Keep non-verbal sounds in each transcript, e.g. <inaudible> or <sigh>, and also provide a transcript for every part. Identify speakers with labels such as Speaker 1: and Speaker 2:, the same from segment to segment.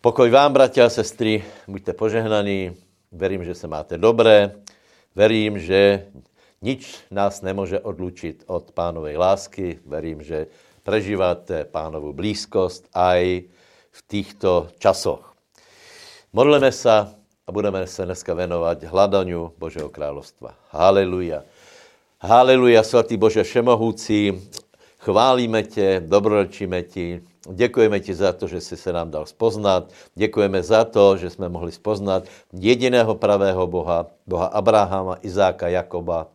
Speaker 1: Pokoj vám, bratia a sestry, buďte požehnaní, verím, že se máte dobré, verím, že nič nás nemůže odlučit od pánovej lásky, verím, že prežíváte pánovu blízkost aj v týchto časoch. Modleme se a budeme se dneska venovat hladaniu Božího královstva. Haleluja. Haleluja, svatý Bože všemohoucí, chválíme tě, dobrorečíme ti, Děkujeme ti za to, že jsi se nám dal spoznat. Děkujeme za to, že jsme mohli spoznat jediného pravého Boha, Boha Abrahama, Izáka, Jakoba,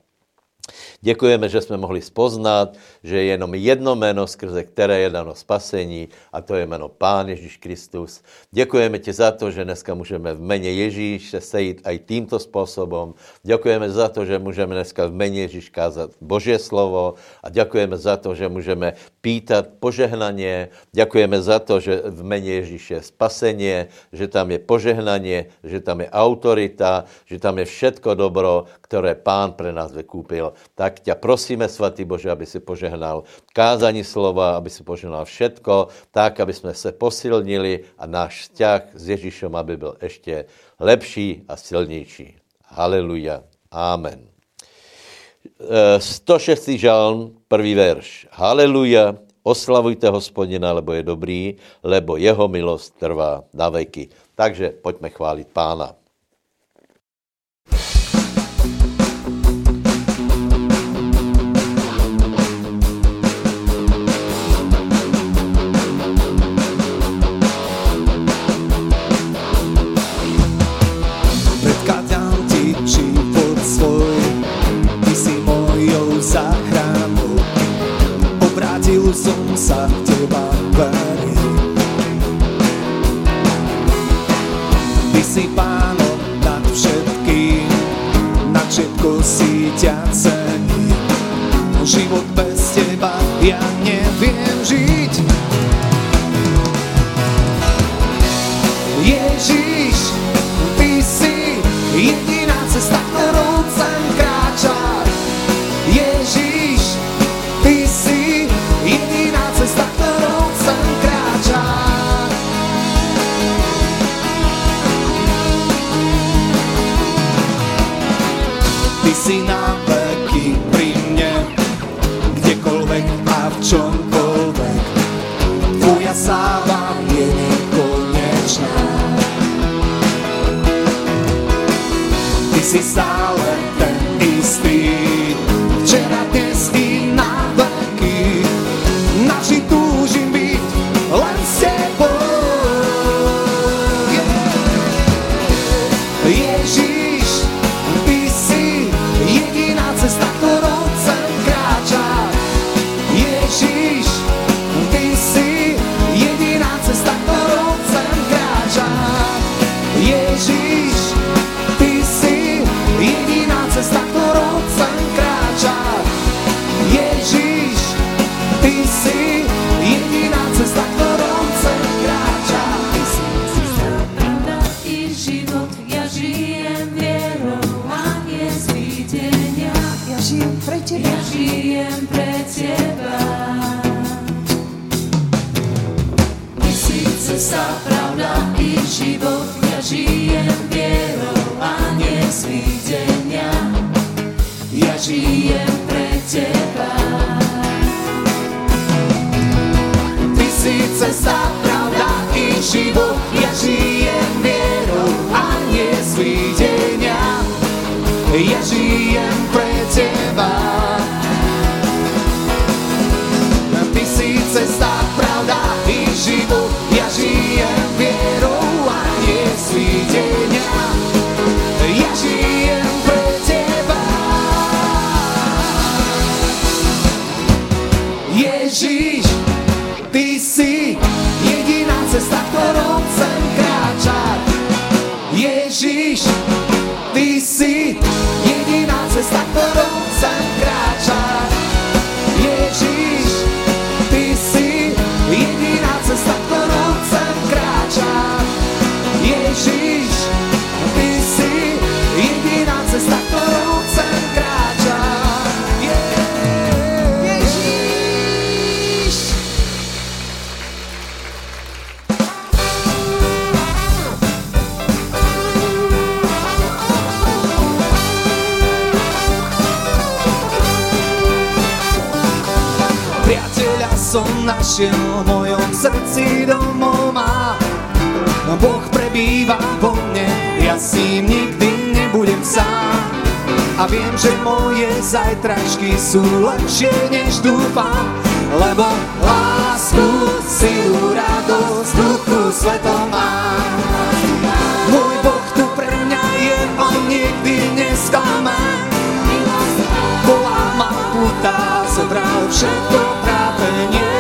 Speaker 1: Děkujeme, že jsme mohli spoznat, že je jenom jedno jméno, skrze které je dano spasení a to je jméno Pán Ježíš Kristus. Děkujeme ti za to, že dneska můžeme v jméně Ježíš se sejít aj tímto způsobem. Děkujeme za to, že můžeme dneska v jméně Ježíš kázat Boží slovo a děkujeme za to, že můžeme pýtat požehnaně. Děkujeme za to, že v jméně Ježíš je spasení, že tam je požehnaně, že tam je autorita, že tam je všetko dobro, které Pán pre nás vykúpil tak tě prosíme, svatý Bože, aby si požehnal kázání slova, aby si požehnal všetko, tak, aby jsme se posilnili a náš vzťah s Ježíšem, aby byl ještě lepší a silnější. Haleluja. Amen. 106. E, žalm, první verš. Haleluja, oslavujte hospodina, lebo je dobrý, lebo jeho milost trvá na veky. Takže pojďme chválit pána.
Speaker 2: Ťa cení. Život bez teba ja neviem žiť. Ty si našiel v mojom srdci domov má. Boh prebýva vo mne, ja s ním nikdy nebudem sám. A viem, že moje zajtračky sú lepšie, než dúfam, lebo lásku, silu, radosť, duchu svetom mám. Môj Boh tu pre mňa je, on nikdy nesklame. Volá ma putá, zobral všetko trápenie.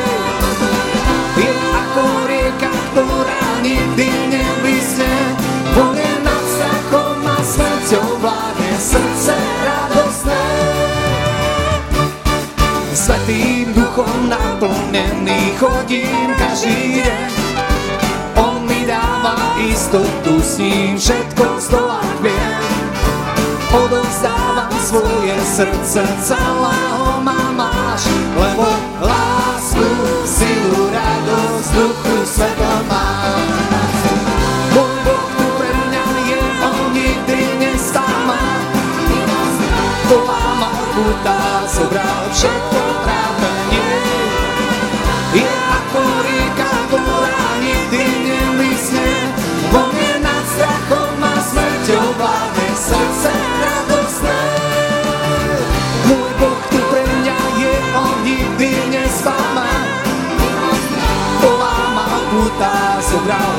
Speaker 2: Naplnený chodím každý deň. On mi dáva istotu, s ním všetko zdolať viem. Odovzdávam svoje srdce, celého ma máš, lebo lásku, silu, radosť, duchu. Môj Boh tu pre mňa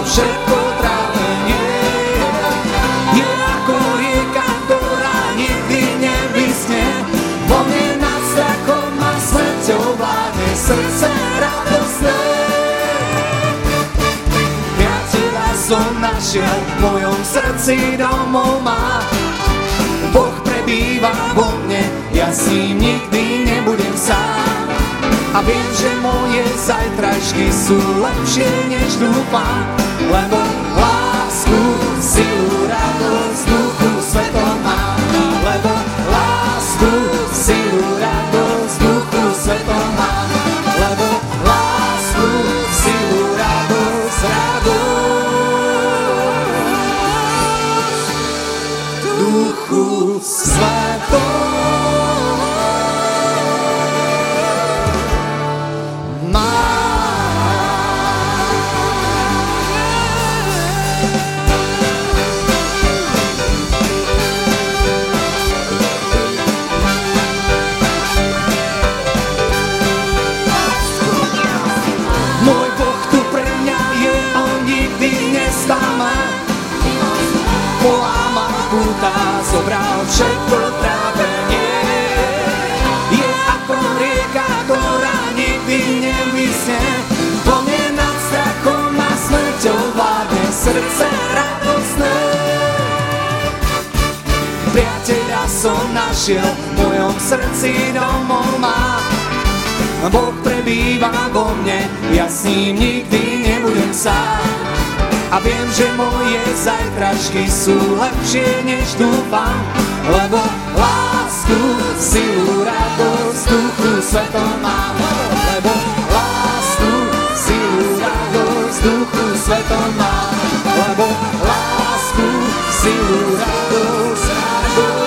Speaker 2: trápenie. Je ako rieka, ktorá nikdy nevysne. Vo mne nad strachom a smrťou vládne srdce radosné. Priateľa som našiel, v mojom srdci domov má. Boh prebýva vo mne, ja s ním nikdy nebudem sám. A viem, že moje zajtračky sú lepšie, než dúfam, lebo lásku, silu, radosť, srdce radosné. Priateľa som našiel, v mojom srdci domov má. Boh prebýva vo mne, ja s ním nikdy nebudem sám. A viem, že moje zajtračky sú lepšie, než dúfam, lebo lásku, silu, radosť, duchu svetom mám. Lebo lásku, silu, radosť, duchu svetom mám. Lebo lásku, silu, radosť, radosť.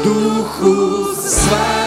Speaker 2: duchu svetla.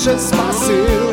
Speaker 2: przez pasy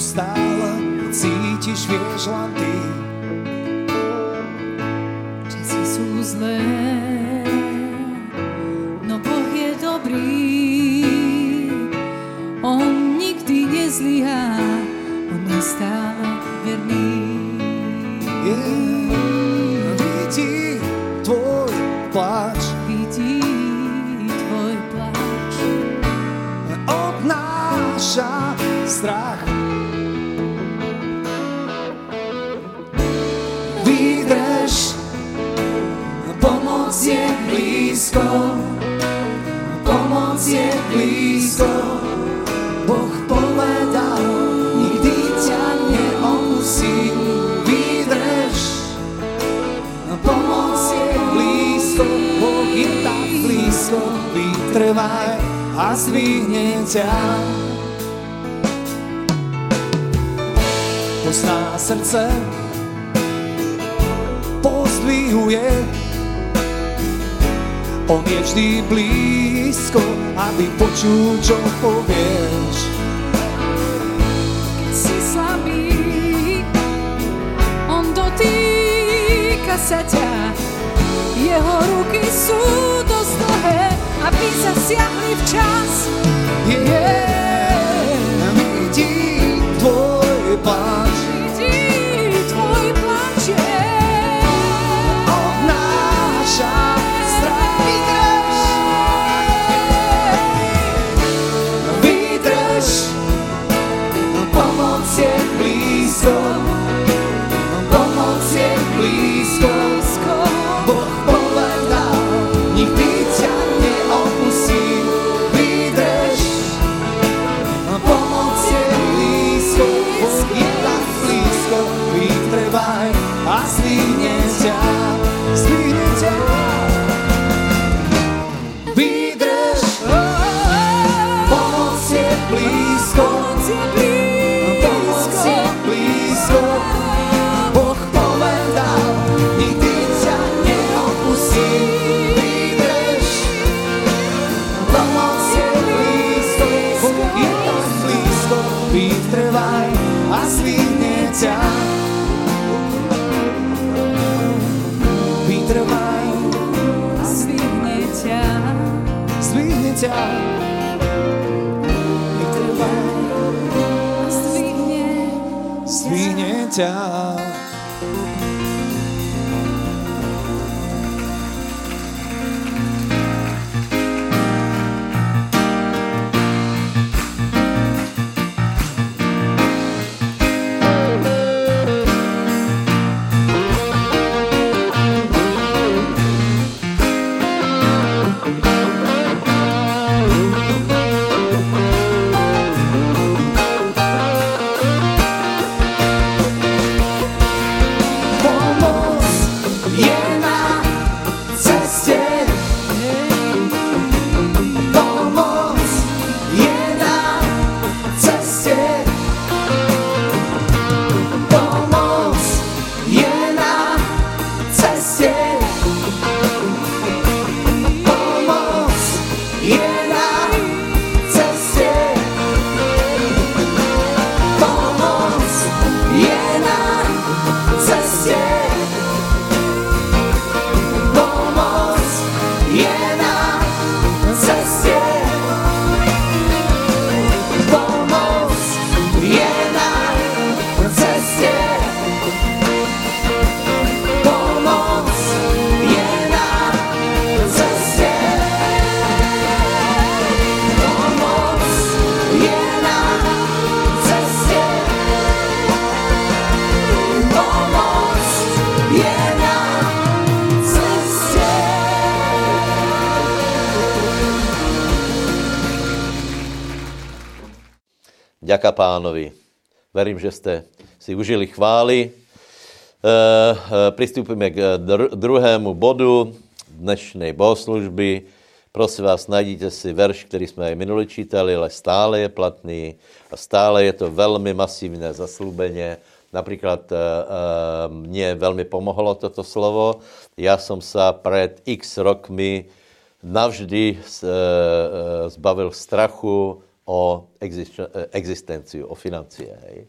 Speaker 2: stále cítíš vieš len ty.
Speaker 3: Že sú zlé, no Boh je dobrý. On nikdy nezlyhá, on je stále verný.
Speaker 2: Yeah. Vidí tvoj pláč,
Speaker 3: vidí tvoj pláč,
Speaker 2: odnáša strach. blízko, pomoc je blízko. Boh povedal, nikdy ťa neopustí, vydrž. No, pomoc je blízko, Boh je tak blízko, vytrvaj a zvihne ťa. Pozná srdce, pozdvihuje On je vždy blízko, aby počul, čo povieš.
Speaker 3: Keď si slabý, on dotýka sa ťa. Jeho ruky sú dosť dlhé, aby zasiahli včas.
Speaker 2: Je, yeah, tvoj pán.
Speaker 1: Ďaká pánovi. Verím, že jste si užili chvály. E, e, k dr- druhému bodu dnešnej bohoslužby. Prosím vás, najdíte si verš, který jsme aj minuli čítali, ale stále je platný a stále je to velmi masivné zaslúbenie. Například e, e, mně velmi pomohlo toto slovo. Já jsem se před x rokmi navždy e, zbavil strachu o exist- e, existenciu, o financie. Hej. E,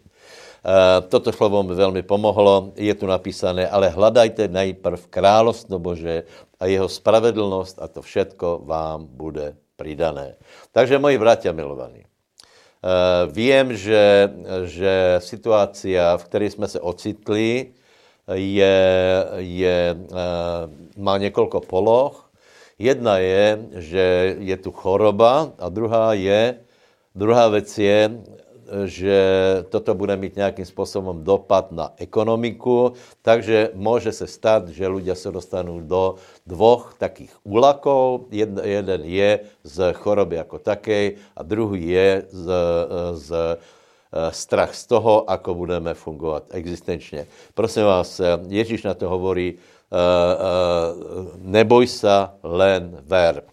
Speaker 1: Toto slovo mi velmi pomohlo, je tu napísané, ale hledajte nejprv královstvo Bože a jeho spravedlnost a to všetko vám bude pridané. Takže moji bratia milovaní, Eh, Vím, že, že situácia, v které jsme se ocitli, je, je, eh, má několik poloh. Jedna je, že je tu choroba a druhá je, druhá věc je, že toto bude mít nějakým způsobem dopad na ekonomiku, takže může se stát, že ľudia se dostanou do dvoch takých úlakov. Jeden, jeden je z choroby jako také a druhý je z, z eh, strach z toho, ako budeme fungovat existenčně. Prosím vás, Ježíš na to hovorí, eh, eh, neboj se, len ver.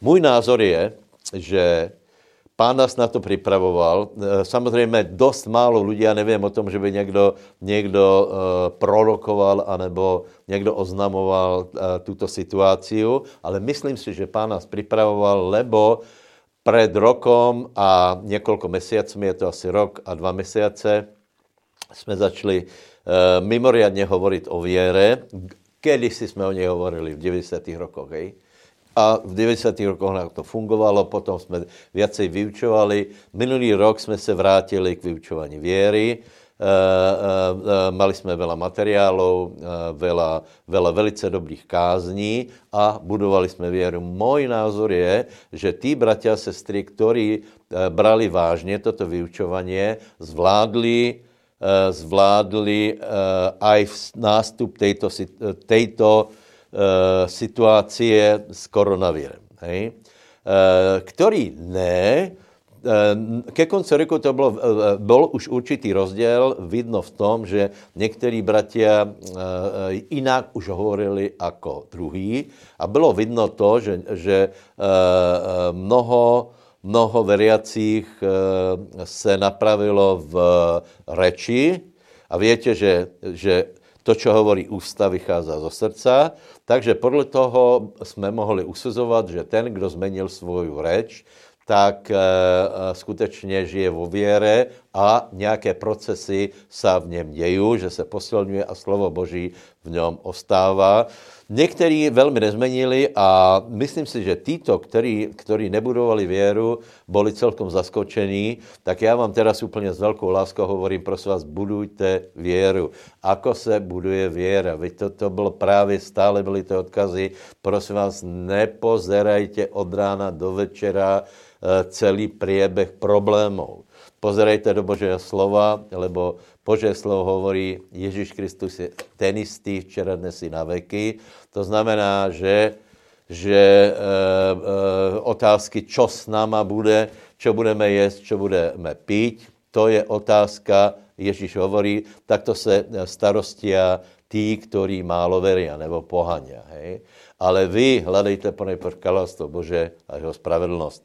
Speaker 1: Můj názor je, že Pán nás na to připravoval. Eh, Samozřejmě dost málo lidí, já nevím o tom, že by někdo, někdo uh, prorokoval anebo někdo oznamoval uh, tuto situaci, ale myslím si, že pán nás připravoval, lebo před rokom a několik mesiacmi, je to asi rok a dva mesiace, jsme začali mimoriadně hovorit o věre. Kedy si jsme o něj hovorili v 90. rokoch, hej? A v 90. rokoch to fungovalo, potom jsme viacej vyučovali. Minulý rok jsme se vrátili k vyučování věry. E, e, mali jsme veľa materiálov, veľa, veľa velice dobrých kázní a budovali jsme věru. Můj názor je, že tí bratia a sestry, ktorí brali vážně toto vyučovanie, zvládli zvládli aj nástup tejto, tejto situácie s koronavírem. Hej? Ktorý ne, Eh, ke konci roku to bylo, eh, byl už určitý rozdíl, vidno v tom, že někteří bratia eh, jinak už hovorili jako druhý a bylo vidno to, že, že mnoho, mnoho veriacích se napravilo v reči a víte, že, že to, co hovorí ústa, vychází zo srdca, takže podle toho jsme mohli usuzovat, že ten, kdo zmenil svou reč, tak eh, eh, skutečně žije vo věre a nějaké procesy se v něm dějí, že se posilňuje a slovo Boží v něm ostává. Někteří velmi nezmenili a myslím si, že títo, který, který nebudovali věru, byli celkom zaskočení, tak já vám teraz úplně s velkou láskou hovorím, prosím vás, budujte věru. Ako se buduje věra? Vy to, to bylo právě, stále byly ty odkazy, prosím vás, nepozerajte od rána do večera, Eh, celý priebeh problémov. Pozerejte do Božího slova, lebo Boží slovo hovorí, Ježíš Kristus je ten istý včera, dnes i na veky. To znamená, že, že e, e, otázky, čo s náma bude, čo budeme jíst, čo budeme pít, to je otázka, Ježíš hovorí, takto se starostia tí, ktorí málo veria, nebo pohania. Hej? Ale vy hledejte ponejprv kráľovstvo Bože a jeho spravedlnost.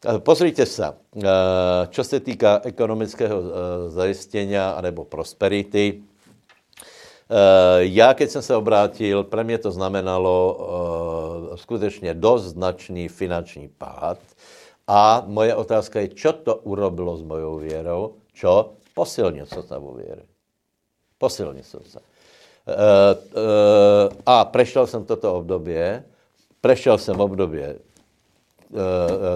Speaker 1: Eh, pozrite sa, eh, čo se týká ekonomického eh, zajistenia anebo prosperity. Já, keď jsem se obrátil, pro mě to znamenalo skutečně dost značný finanční pád. A moje otázka je, čo to urobilo s mojou věrou? Čo? Posilnil jsem se vo věre. Posilnil jsem se. A prešel jsem toto období, prešel jsem Eh,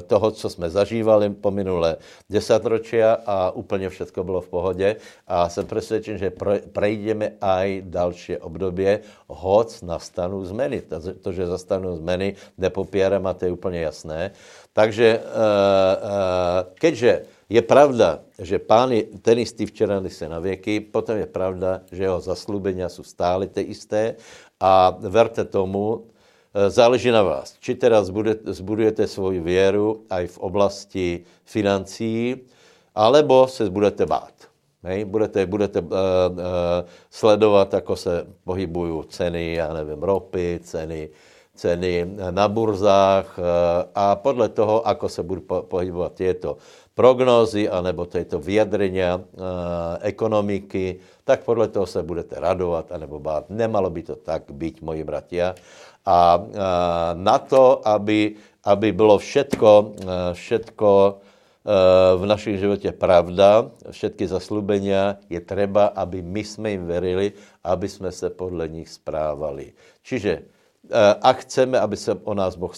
Speaker 1: toho, co jsme zažívali po minulé desatročia a úplně všechno bylo v pohodě a jsem přesvědčen, že prejdeme aj další období, hoc nastanou zmeny. To, že zastanou zmeny, nepopírám a to je úplně jasné. Takže, eh, eh, keďže je pravda, že pán je ten istý včera, se na věky, potom je pravda, že jeho zaslúbenia jsou stále ty isté a verte tomu, Eh, záleží na vás. Či teda zbudujete svoji věru aj v oblasti financí, alebo se budete bát. Hej? Budete, budete uh, uh, sledovat, ako se pohybují ceny, já nevím, ropy, ceny, ceny na burzách uh, a podle toho, ako se budou po, pohybovat těto prognózy anebo tyto vyjadrenia uh, ekonomiky, tak podle toho se budete radovat anebo bát. Nemalo by to tak být, moji bratia. A na to, aby, aby bylo všetko, všetko v našem životě pravda, všetky zaslubenia, je třeba, aby my jsme jim verili, aby jsme se podle nich správali. Čiže a chceme, aby se o nás Boh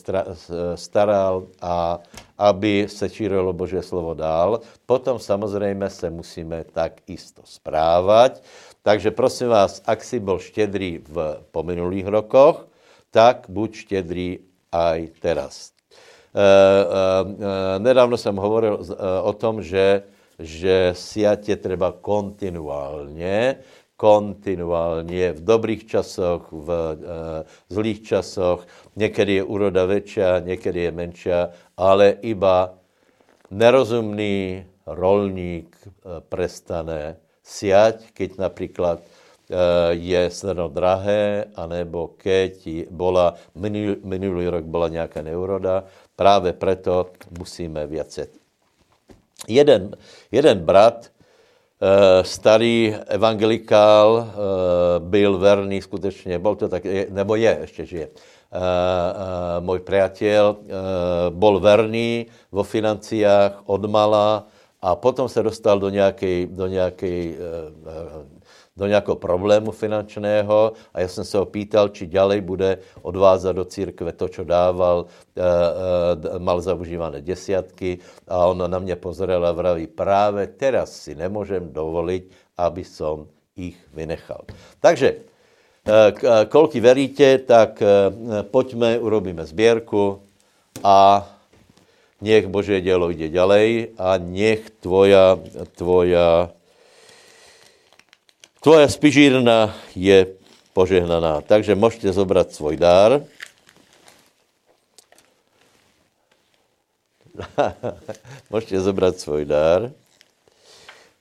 Speaker 1: staral a aby se šířilo Boží slovo dál, potom samozřejmě se musíme tak isto správat. Takže prosím vás, ak si byl štědrý v pominulých rokoch, tak buď štědrý aj teraz. E, e, nedávno jsem hovoril o tom, že, že siatě třeba kontinuálně, kontinuálně v dobrých časoch, v zlých časoch. Někdy je úroda větší, někdy je menší, ale iba nerozumný rolník prestane siať, keď například Eh, je snadno drahé, anebo keď bola, minulý, minulý rok byla nějaká neuroda, právě proto musíme věcet. Jeden, jeden brat, eh, starý evangelikál, eh, byl verný skutečně, byl to tak, nebo je, ještě žije. Můj priateľ byl verný vo financiách od mala a potom se dostal do nějaké do nějakej do nějakého problému finančného a já jsem se ho pýtal, či ďalej bude odvázat do církve to, čo dával, e, e, mal zaužívané desiatky a on na mě pozrel a vraví, právě teraz si nemůžem dovolit, aby som ich vynechal. Takže, koľky veríte, tak poďme, urobíme zbierku a nech Božie dielo ide ďalej a nech tvoja, tvoja, tvoja spižírna je požehnaná. Takže môžete zobrať svoj dár. <laughs> môžete zobrať svoj dár.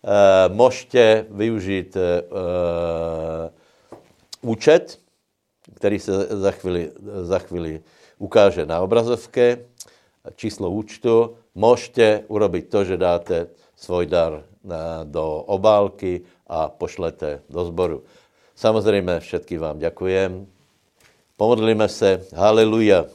Speaker 1: Uh, môžete využiť uh, účet, který se za chvíli, za chvíli ukáže na obrazovke číslo účtu, môžete urobiť to, že dáte svoj dar do obálky a pošlete do zboru. Samozřejmě všetky vám ďakujem. Pomodlíme se. Haleluja.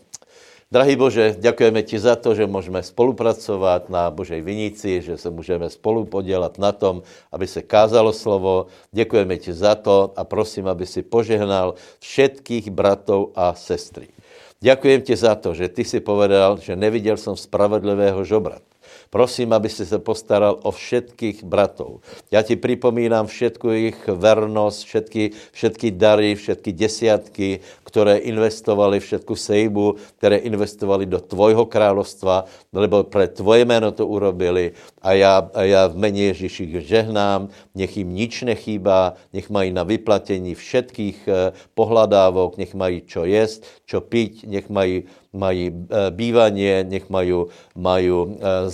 Speaker 1: Drahý Bože, děkujeme ti za to, že můžeme spolupracovat na Božej vinici, že se můžeme spolu podělat na tom, aby se kázalo slovo. Děkujeme ti za to a prosím, aby si požehnal všetkých bratov a sestry. Ďakujem ti za to, že ty si povedal, že neviděl jsem spravedlivého žobrat. Prosím, aby si se postaral o všetkých bratov. Já ti připomínám všetku jejich vernost, všetky, všetky dary, všetky desiatky, které investovali, všetku sejbu, které investovali do tvojho královstva, lebo pre tvoje jméno to urobili a já, a já v mene Ježíši žehnám, nech jim nič nechýbá, nech mají na vyplatení všetkých eh, pohladávok, nech mají čo jesť, čo piť, nech mají mají eh, bývanie, nech mají, mají eh,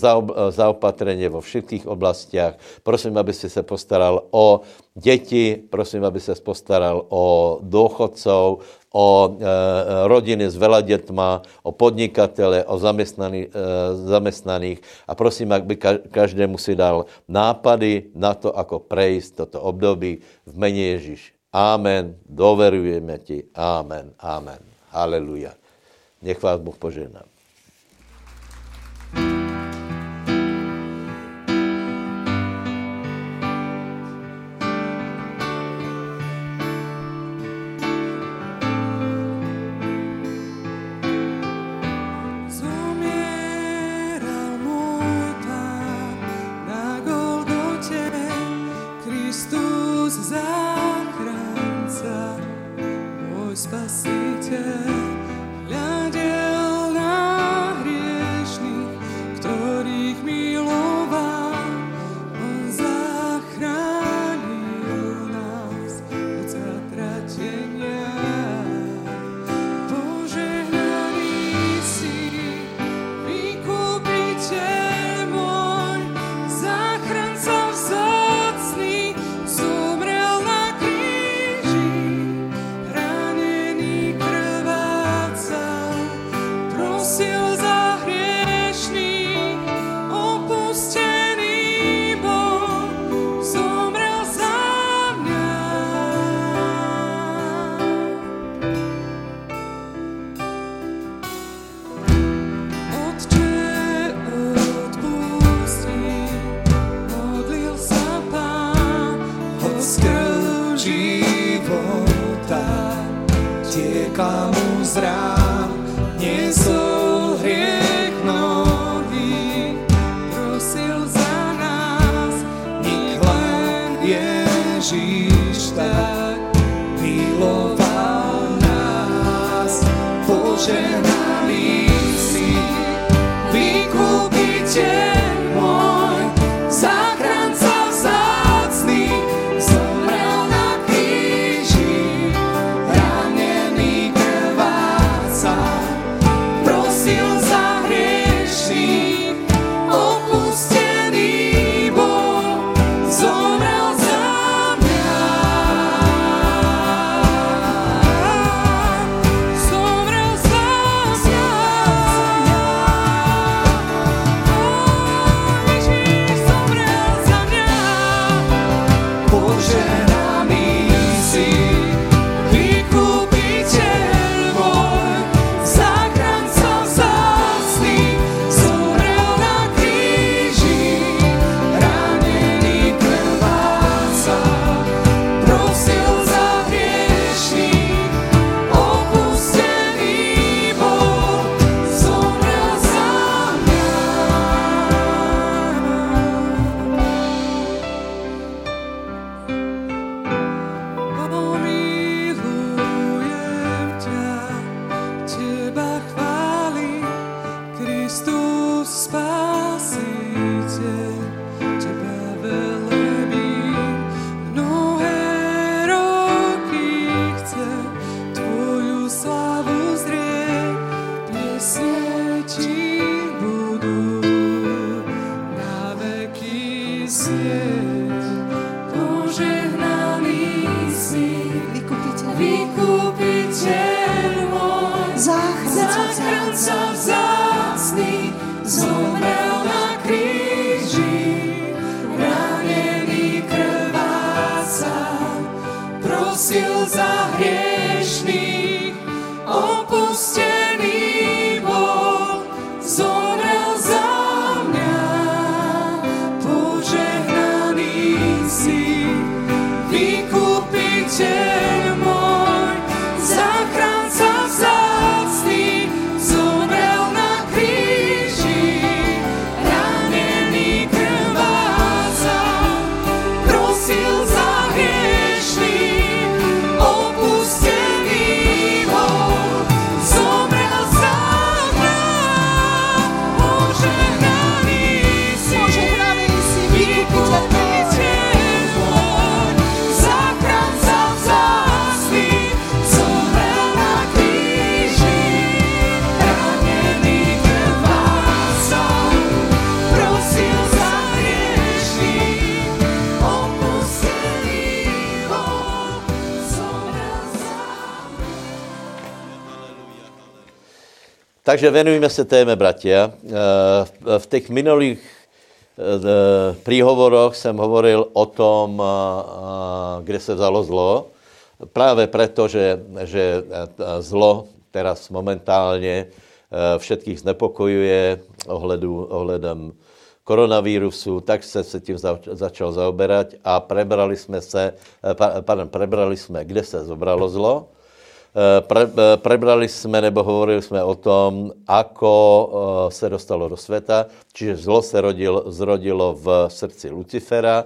Speaker 1: zaopatreně vo všetkých oblastiach. Prosím, aby si se postaral o děti, prosím, aby se postaral o důchodcov, o rodiny s veľa dětma, o podnikatele, o zaměstnaný, zaměstnaných a prosím, aby každému si dal nápady na to, ako prejsť toto období v mene Ježíš. Amen. Doverujeme ti. Amen. Amen. Haleluja. Nech vás Bůh požehná.
Speaker 2: Veky
Speaker 1: Takže venujeme se téme, bratia. Eh, v- těch minulých eh, príhovoroch jsem hovoril o tom, eh, kde se vzalo zlo. Právě proto, že, že zlo teraz momentálně všetkých znepokojuje ohledu, ohledem koronavírusu, tak se se tím za- začal zaoberať a prebrali jsme se, pa- pardon, prebrali jsme, kde se zobralo zlo. Eh, Pre, eh, prebrali jsme nebo hovorili jsme o tom, ako eh, se dostalo do světa, čiže zlo se rodil, zrodilo v srdci Lucifera,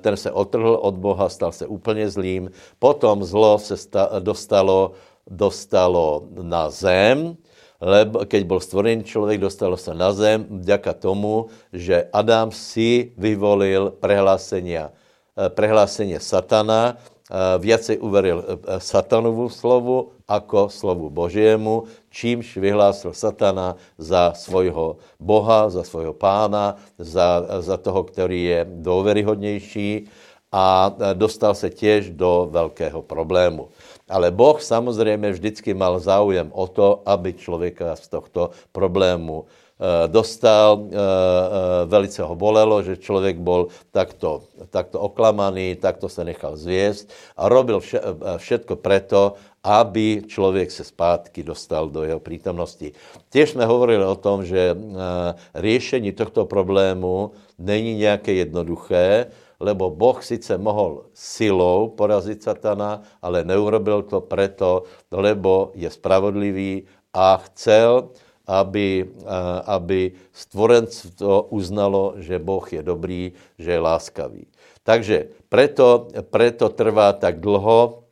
Speaker 1: ten se otrhl od Boha, stal se úplně zlým, potom zlo se sta, dostalo, dostalo na zem, lebo keď byl stvorený člověk, dostalo se na zem vďaka tomu, že Adam si vyvolil prehlásenia, eh, prehlásenie satana, eh, viacej uveril eh, satanovu slovu ako slovu Božiemu, čímž vyhlásil satana za svojho Boha, za svojho pána, za, za toho, který je důvěryhodnější a eh, dostal se těž do velkého problému. Ale Boh samozřejmě vždycky mal záujem o to, aby člověka z tohto problému eh, dostal, eh, eh, velice ho bolelo, že člověk byl takto, takto oklamaný, takto se nechal zvěst a robil vše, eh, všetko preto, aby člověk se zpátky dostal do jeho prítomnosti. Těž jsme hovorili o tom, že eh, řešení tohto problému není nějaké jednoduché, lebo Boh sice mohl silou porazit satana, ale neurobil to preto, lebo je spravodlivý a chcel, aby, eh, aby stvorenstvo uznalo, že Boh je dobrý, že je láskavý. Takže preto, preto trvá tak dlho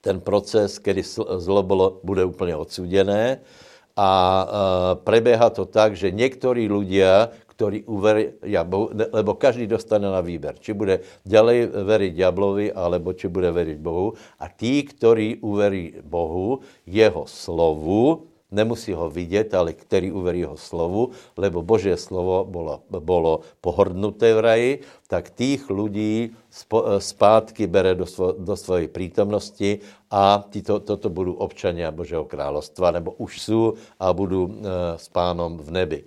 Speaker 1: ten proces, kdy zlo bylo, bude úplně odsudené a e, prebieha to tak, že někteří ľudia, ktorí uveria Bohu, lebo každý dostane na výber, či bude ďalej veriť diablovi, alebo či bude veriť Bohu. A tí, ktorí uverí Bohu, jeho slovu, nemusí ho vidět, ale který uverí jeho slovu, lebo Božie slovo bylo, bylo pohrdnuté v raji, tak tých lidí spo, zpátky bere do, svo, do svojej prítomnosti a títo, toto budou občania Božího královstva, nebo už jsou a budou e, s pánom v nebi.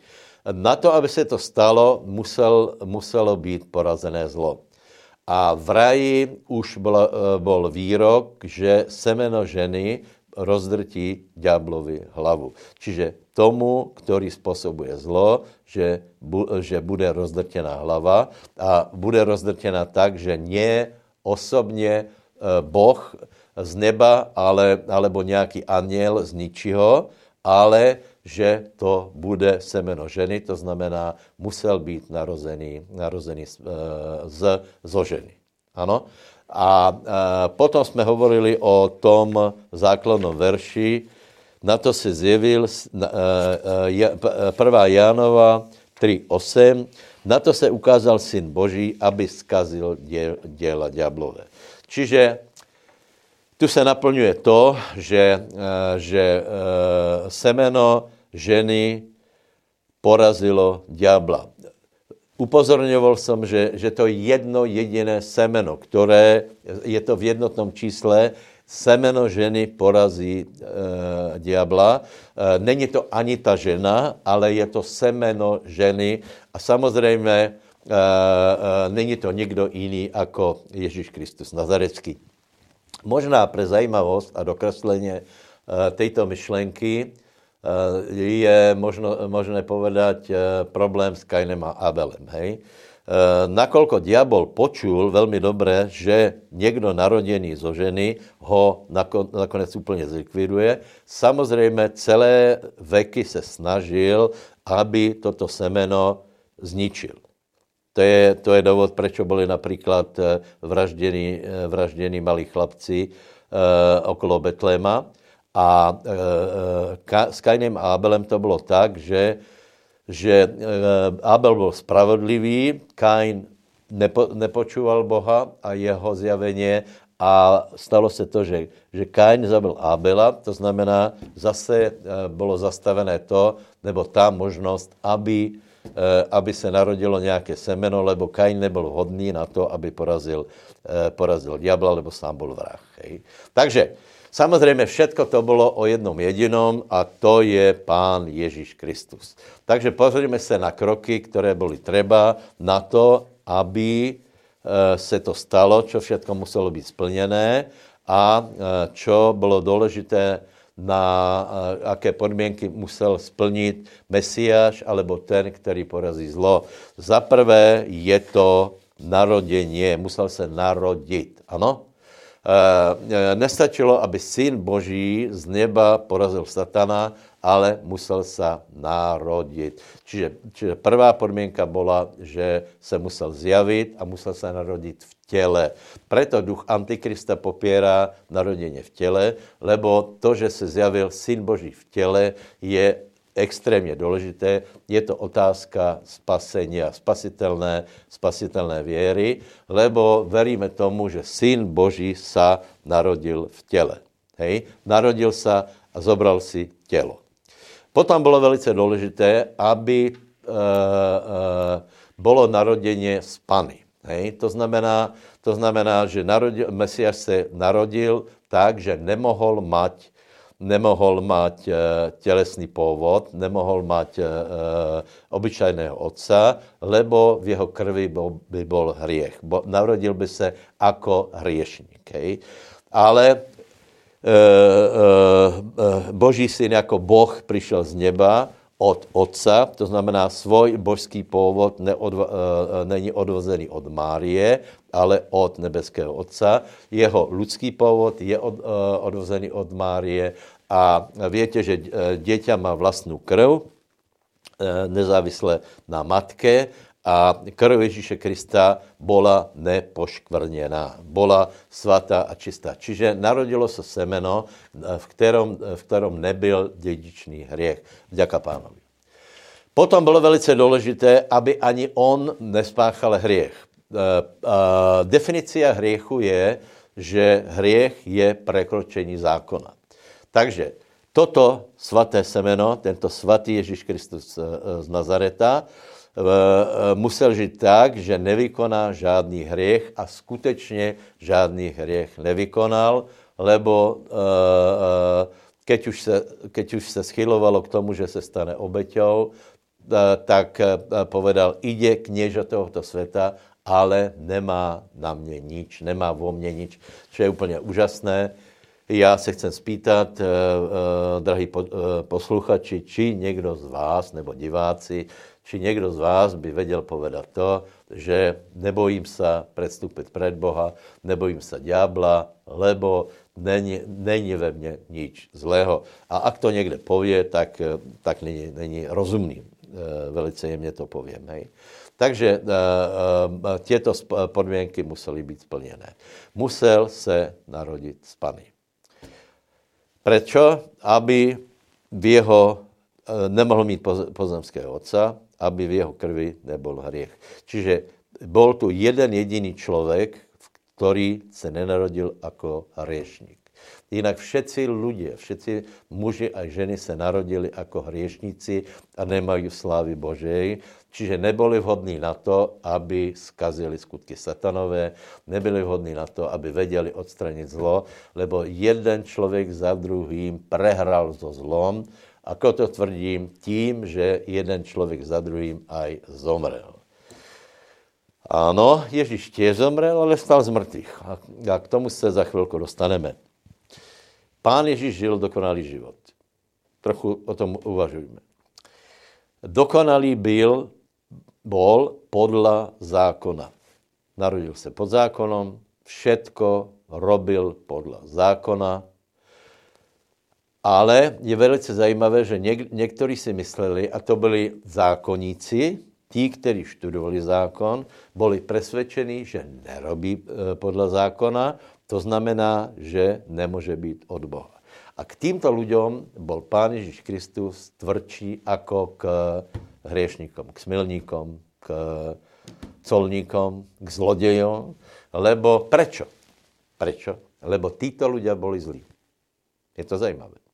Speaker 1: Na to, aby se to stalo, musel, muselo být porazené zlo. A v raji už byl, byl výrok, že semeno ženy rozdrtí ďáblovi hlavu. Čiže tomu, který způsobuje zlo, že, bu, že bude rozdrtěná hlava a bude rozdrtěná tak, že nie osobně eh, Boh z neba, ale, alebo nějaký aniel z ničího, ale že to bude semeno ženy, to znamená, musel být narozený, narozený z, z, zo ženy. Ano? A e, potom jsme hovorili o tom základnom verši, na to se zjevil s- na- eh, eh, ja- p- eh, 1. Jánova 3.8, na to se ukázal Syn Boží, aby skazil dě- děla ďáblové. Čiže tu se naplňuje to, že, že semeno ženy porazilo ďábla. Upozorňoval jsem, že, že to je jedno jediné semeno, které je to v jednotnom čísle, semeno ženy porazí e, diabla. E, není to ani ta žena, ale je to semeno ženy a samozřejmě e, e, není to nikdo jiný jako Ježíš Kristus Nazarecký. Možná pre zajímavost a dokreslenie eh, tejto myšlenky je možno, možné povedať eh, problém s Kainem a Abelem. Hej? Eh, Nakoľko diabol počul veľmi dobre, že niekto narodený zo ženy ho nako- nakonec úplne zlikviduje, samozrejme celé veky se snažil, aby toto semeno zničil. To je, to je boli napríklad eh, vraždení, eh, vraždení malí chlapci eh, okolo Betléma. A eh, Ka- s Kainem a Abelem to bylo tak, že, že eh, Abel byl spravodlivý, Kain nepo, nepočúval Boha a jeho zjavenie a stalo se to, že, že Kain zabil Abela, to znamená, zase bylo zastavené to, nebo ta možnost, aby aby se narodilo nějaké semeno, lebo Kain nebyl hodný na to, aby porazil, porazil diabla, lebo sám byl vrah. Hej. Takže samozřejmě všetko to bylo o jednom jedinom a to je Pán Ježíš Kristus. Takže pozrime se na kroky, které byly třeba na to, aby eh, se to stalo, čo všetko muselo být splněné a čo bylo důležité na eh, aké podmínky musel splnit Mesiáš alebo ten, který porazí zlo. Za prvé je to narodenie, musel se narodit, ano? Eh, Nestačilo, aby syn Boží z neba porazil satana, ale musel se narodit. Čiže, čiže prvá podmínka byla, že se musel zjavit a musel se narodit v těle. Preto duch Antikrista popírá narodění v těle, lebo to, že se zjavil syn Boží v těle, je extrémně důležité. Je to otázka spasení a spasitelné, spasitelné věry, lebo veríme tomu, že syn Boží sa narodil v těle. Hej? Narodil sa a zobral si tělo. Potom bylo velice důležité, aby e, e, bylo naroděně z Pany. Hej? To, znamená, to znamená, že narodil, Mesiáš se narodil tak, že nemohol mať nemohol mať e, tělesný původ, nemohol mať e, e, obyčajného otca, lebo v jeho krvi bol, by byl hriech. Bo, narodil by se jako hriešník. Ale Boží syn jako Boh přišel z neba od otca, to znamená svoj božský původ neodva, e, není odvozený od Márie, ale od nebeského otca. Jeho lidský původ je od, e, odvozený od Márie a víte, že dieťa má vlastnou krv, nezávisle na matke a krv Ježíše Krista byla nepoškvrněná, byla svatá a čistá. Čiže narodilo se semeno, v kterom, v kterom nebyl dědičný hriech. Vďaka pánovi. Potom bylo velice důležité, aby ani on nespáchal hriech. E, e, Definicia hriechu je, že hriech je prekročení zákona. Takže toto svaté semeno, tento svatý Ježíš Kristus e, z Nazareta, musel žít tak, že nevykoná žádný hriech a skutečně žádný hriech nevykonal, lebo keď už se, keď už se schylovalo k tomu, že se stane obeťou, tak povedal, ide kněže tohoto světa, ale nemá na mě nič, nemá vo mně nič, čo je úplně úžasné. Já se chcem spýtat, eh, eh, drahí po, eh, posluchači, či někdo z vás, nebo diváci, či někdo z vás by věděl povedat to, že nebojím se předstupit před Boha, nebojím se ďábla, lebo není, není ve mně nič zlého. A ak to někde pově, tak, eh, tak není, není rozumný. Eh, Velice jemně to povím. Hej. Takže těto sp- podmínky musely být splněné. Musel se narodit z Pany. Prečo? Aby v jeho, eh, nemohl mít poz- pozemského otca, aby v jeho krvi nebol hriech. Čiže bol tu jeden jediný člověk, který se nenarodil jako hriešník. Jinak všetci ľudia, všetci muži a ženy se narodili jako hriešníci a nemají slávy Božej, čiže neboli vhodní na to, aby skazili skutky satanové, nebyli vhodní na to, aby vedeli odstranit zlo, lebo jeden člověk za druhým prehral so zlom, ako to tvrdím, tím, že jeden člověk za druhým aj zomrel. Ano, Ježíš tiež zomrel, ale stal z mrtvých. A a k tomu se za chvilku dostaneme. Pán Ježíš žil dokonalý život. Trochu o tom uvažujme. Dokonalý byl, bol podle zákona. Narodil se pod zákonom, všetko robil podle zákona, ale je velice zajímavé, že něk, někteří si mysleli, a to byli zákonníci, tí, kteří študovali zákon, byli presvedčení, že nerobí e, podle zákona, to znamená, že nemůže být od Boha. A k týmto ľuďom bol Pán Ježíš Kristus tvrdší ako k hriešníkom, k smilníkom, k colníkom, k zlodejom. Lebo prečo? Prečo? Lebo títo ľudia boli zlí. Je to zajímavé.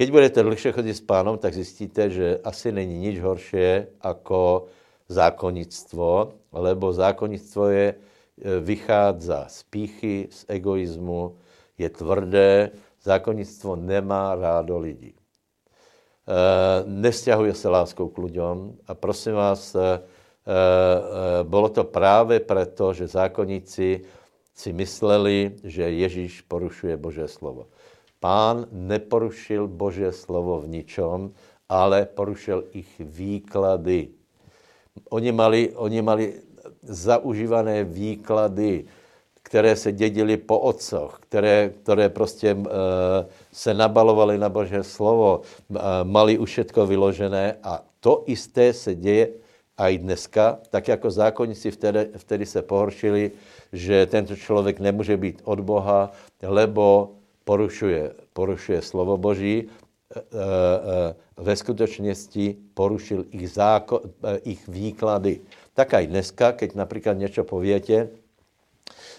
Speaker 1: Keď budete dlhšie chodiť s pánom, tak zjistíte, že asi není nič horšie ako zákonnictvo, lebo zákonnictvo je, e, vychádza z píchy, z egoizmu, je tvrdé, zákonnictvo nemá rádo lidí. E, se láskou k ľuďom a prosím vás, e, e, bylo to právě proto, že zákonníci si mysleli, že Ježíš porušuje Boží slovo. Pán neporušil Boží slovo v ničom, ale porušil ich výklady. Oni mali, oni mali zaužívané výklady, které se dědili po otcoch, které, které prostě e, se nabalovaly na Boží slovo, e, mali už všetko vyložené a to isté se děje aj dneska, tak jako zákonníci vtedy, vtedy se pohoršili, že tento člověk nemůže být od Boha, lebo porušuje, porušuje slovo Boží, e, e, ve skutečnosti porušil ich, záko, e, ich výklady. Tak aj dneska, keď například něco povětě,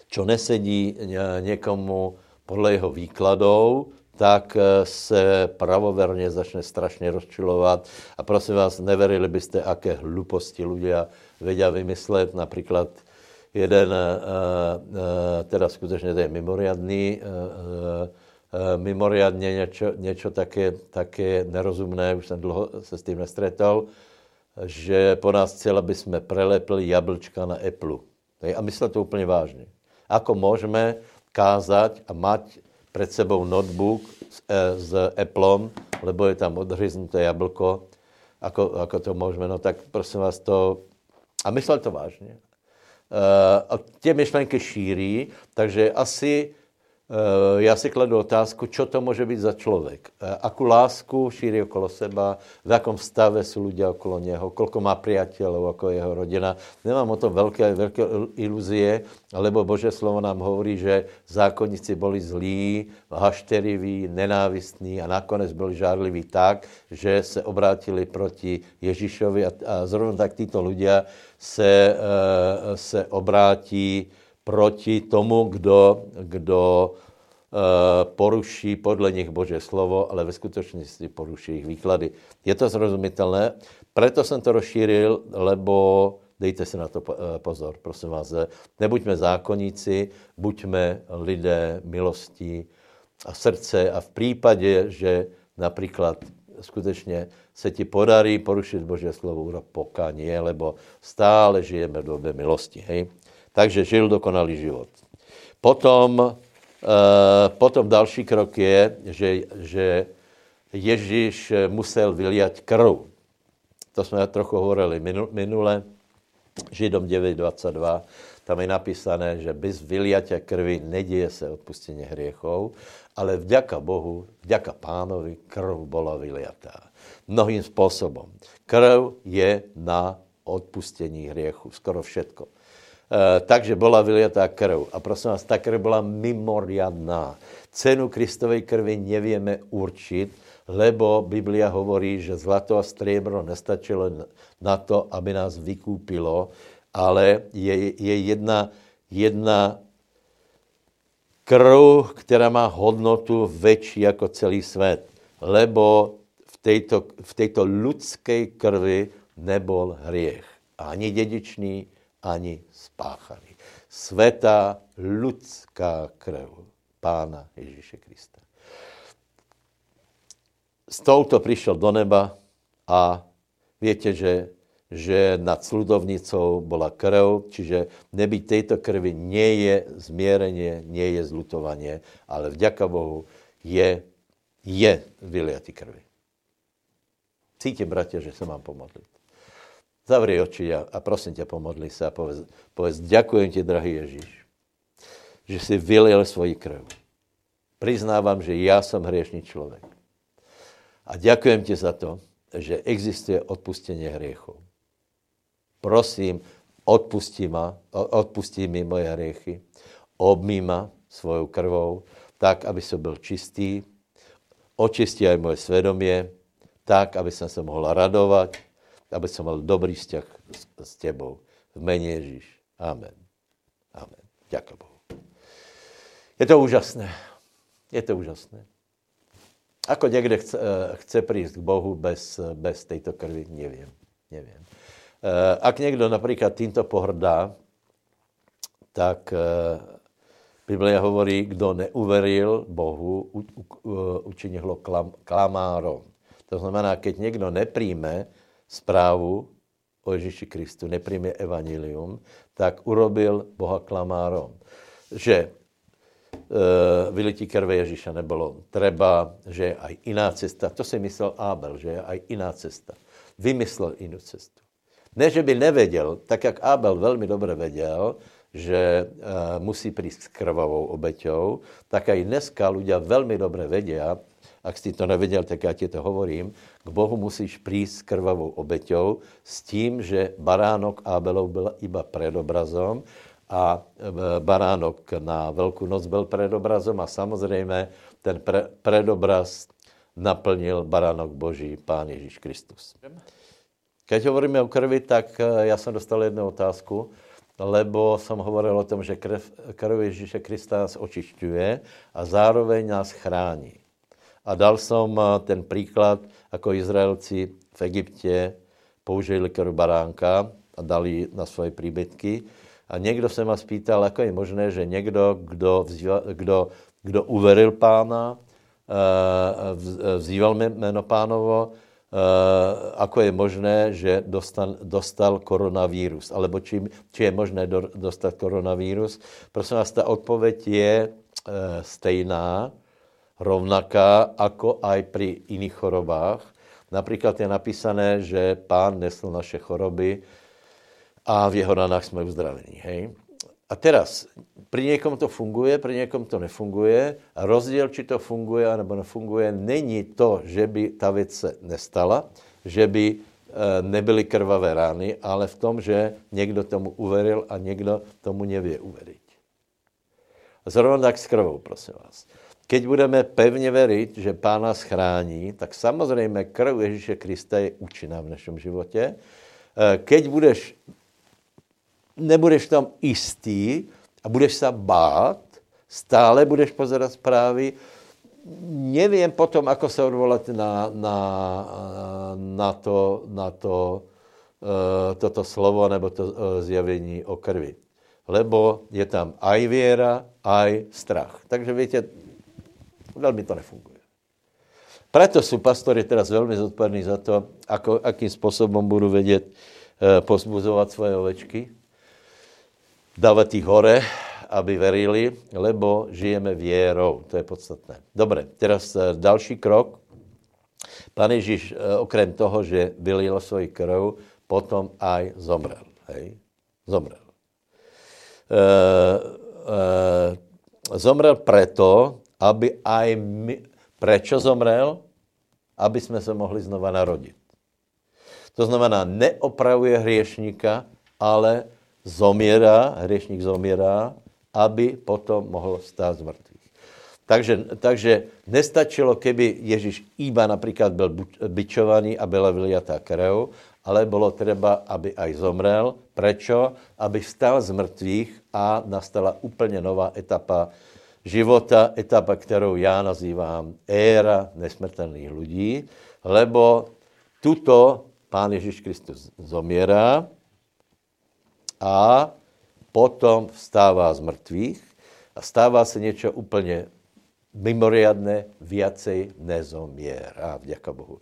Speaker 1: čo nesedí někomu podle jeho výkladů, tak se pravoverne začne strašně rozčilovat. A prosím vás, neverili byste, aké hluposti ľudia vedia vymyslet. Například jeden, teda skutečně to je mimoriadný, mimoriadně něco, něco také, také nerozumné, už jsem dlouho se s tím nestretol, že po nás chcel, aby jsme prelepili jablčka na Apple. A myslel to úplně vážně. Ako můžeme kázať a mať před sebou notebook s, e, s Applem, lebo je tam odhryznuté jablko, ako, ako to můžeme, no tak prosím vás to... A myslel to vážně. Uh, a tě myšlenky šíří, takže asi Eh, já si kladu otázku, čo to může být za člověk. Eh, Akú lásku šíří okolo seba, v jakém stave jsou lidé okolo něho, kolko má priateľov, jako jeho rodina. Nemám o tom velké, velké iluzie, lebo Bože slovo nám hovorí, že zákonníci byli zlí, hašteriví, nenávistní a nakonec byli žárliví tak, že se obrátili proti Ježíšovi a, a zrovna tak títo ľudia se, uh, se obrátí proti tomu, kdo, kdo uh, poruší podle nich Bože slovo, ale ve skutečnosti poruší jejich výklady. Je to zrozumitelné, proto jsem to rozšířil, lebo dejte si na to eh, pozor, prosím vás. Nebuďme zákonníci, buďme lidé milosti a srdce a v případě, že například skutečně se ti podarí porušit Bože slovo, urob pokání, lebo stále žijeme v době milosti. Hej? Takže žil dokonalý život. Potom, eh, potom další krok je, že, že Ježíš musel vyliať krv. To jsme trochu hovorili minule, Židom 9.22, tam je napísané, že bez vyliatia krvi neděje se odpustení hriechov, ale vďaka Bohu, vďaka pánovi, krv byla vyliatá. Mnohým způsobem. Krv je na odpustení hriechu, skoro všetko. Eh, takže byla vyliatá krv. A prosím vás, ta krv byla mimoriadná. Cenu Kristovej krvi nevíme určit, lebo Biblia hovorí, že zlato a striebro nestačilo na to, aby nás vykúpilo, ale je, je jedna, jedna krv, která má hodnotu väčší jako celý svět, lebo v této, v této ľudské krvi nebol hriech. Ani dědičný, ani spáchaný. Svetá ľudská krv Pána Ježíše Krista. S touto přišel do neba a víte, že, že nad sludovnicou byla krv, čiže nebyť této krvi nie je zmierenie, nie je zlutovanie, ale vďaka Bohu je, je vyliatý krvi. Cítím, bratě, že se mám pomodlit. Zavri oči a, a prosím tě, pomodli se a povedz, povedz, ďakujem ti, drahý Ježíš, že si vylil svoji krv. Přiznávám, že já jsem hriešný člověk. A ďakujem ti za to, že existuje odpustenie hriechov. Prosím, odpustí, ma, odpustí mi moje hriechy, obmí ma svojou krvou, tak, aby som byl čistý, očistí aj moje svedomie, tak, aby som sa mohla radovať, aby som mal dobrý vzťah s, s tebou. V mene Ježíš. Amen. Amen. Ďakujem Bohu. Je to úžasné. Je to úžasné. Ako někde chce, eh, chce přijít k Bohu bez, bez této krvi, nevím. nevím. Eh, ak někdo například týmto pohrdá, tak eh, Biblia hovorí, kdo neuveril Bohu, učinil ho klam, klamárom. To znamená, keď někdo nepríjme zprávu o Ježíši Kristu, nepríjme evangelium, tak urobil Boha klamárom. Že uh, vylití krve Ježíša nebylo treba, že je aj iná cesta. To si myslel Abel, že je aj iná cesta. Vymyslel jinou cestu. Ne, že by nevěděl, tak jak Abel velmi dobře věděl, že uh, musí přijít s krvavou obeťou, tak i dneska ľudia velmi dobře vědí, ak jsi to nevěděl, tak já ti to hovorím, k Bohu musíš přijít s krvavou obeťou s tím, že baránok Abelov byl iba predobrazom a e, baránok na Velkou noc byl predobrazom a samozřejmě ten pre, predobraz naplnil baránok Boží, Pán Ježíš Kristus. Keď hovoríme o krvi, tak e, já jsem dostal jednu otázku, lebo jsem hovoril o tom, že krev, krv Ježíše Krista nás očišťuje a zároveň nás chrání. A dal jsem e, ten příklad, jako Izraelci v Egyptě použili krv baránka a dali na svoje příbytky. A někdo se ma spýtal, jako je možné, že někdo, kdo, vzýval, kdo, kdo uveril pána, eh, vzýval jméno pánovo, eh, ako je možné, že dostal, dostal koronavírus, alebo či, či je možné do, dostat koronavírus. Prosím vás, ta odpověď je eh, stejná, rovnaká, ako aj pri iných chorobách. Například je napísané, že pán nesl naše choroby, a v jeho ranách jsme uzdravení. Hej? A teraz, pri někom to funguje, pri někom to nefunguje a rozdíl, či to funguje nebo nefunguje, není to, že by ta věc se nestala, že by e, nebyly krvavé rány, ale v tom, že někdo tomu uveril a někdo tomu nevě uveriť. Zrovna tak s krvou, prosím vás. Keď budeme pevně veriť, že Pán nás chrání, tak samozřejmě krv Ježíše Krista je účinná v našem životě. E, keď budeš nebudeš tam istý a budeš se bát, stále budeš pozerat zprávy, nevím potom, ako se odvolat na, na, na to, na to uh, toto slovo nebo to uh, zjavení o krvi. Lebo je tam aj věra, aj strach. Takže víte, velmi to nefunguje. Preto jsou pastory teraz velmi zodpovědní za to, ako, akým způsobem budu vědět uh, pozbuzovat svoje ovečky, dávat ich hore, aby verili, lebo žijeme věrou. To je podstatné. Dobre, teraz eh, další krok. Pán Ježíš, eh, okrem toho, že vylil svůj krv, potom aj zomrel. Hej? Zomrel. E, e, zomrel preto, aby aj my... Prečo zomrel? Aby jsme se mohli znova narodit. To znamená, neopravuje hriešníka, ale zomírá, hřešník zomírá, aby potom mohl stát z mrtvých. Takže, takže nestačilo, keby Ježíš iba například byl bičovaný a byla vyliatá krev, ale bylo třeba, aby aj zomrel. Prečo? Aby vstal z mrtvých a nastala úplně nová etapa života, etapa, kterou já nazývám éra nesmrtelných lidí, lebo tuto Pán Ježíš Kristus zomírá a potom vstává z mrtvých a stává se něco úplně mimoriadné, viacej nezomiera, vďaka Bohu.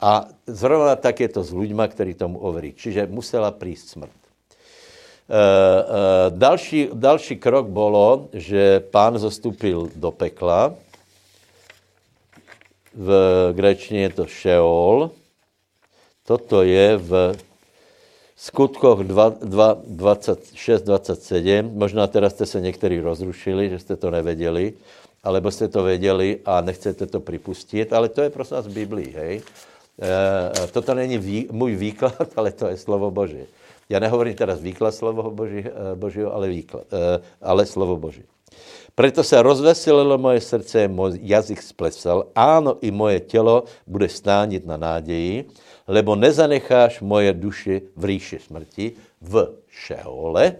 Speaker 1: A zrovna tak je to s ľuďma, ktorí tomu overí. Čiže musela prísť smrt. E, e, další, další krok bylo, že pán zastupil do pekla. V grečtině je to Šeol. Toto je v skutkoch 26-27. Možná teraz jste se někteří rozrušili, že jste to nevěděli, alebo jste to věděli a nechcete to připustit, ale to je prostě z Biblii, hej. E, toto není vý, můj výklad, <laughs> ale to je slovo Boží. Já nehovorím teraz výklad slovo Boží, Božího, ale, výklad, e, ale slovo Boží. Proto se rozveselilo moje srdce, můj jazyk splesal, áno, i moje tělo bude stánit na náději, lebo nezanecháš moje duši v ríši smrti, v šeole,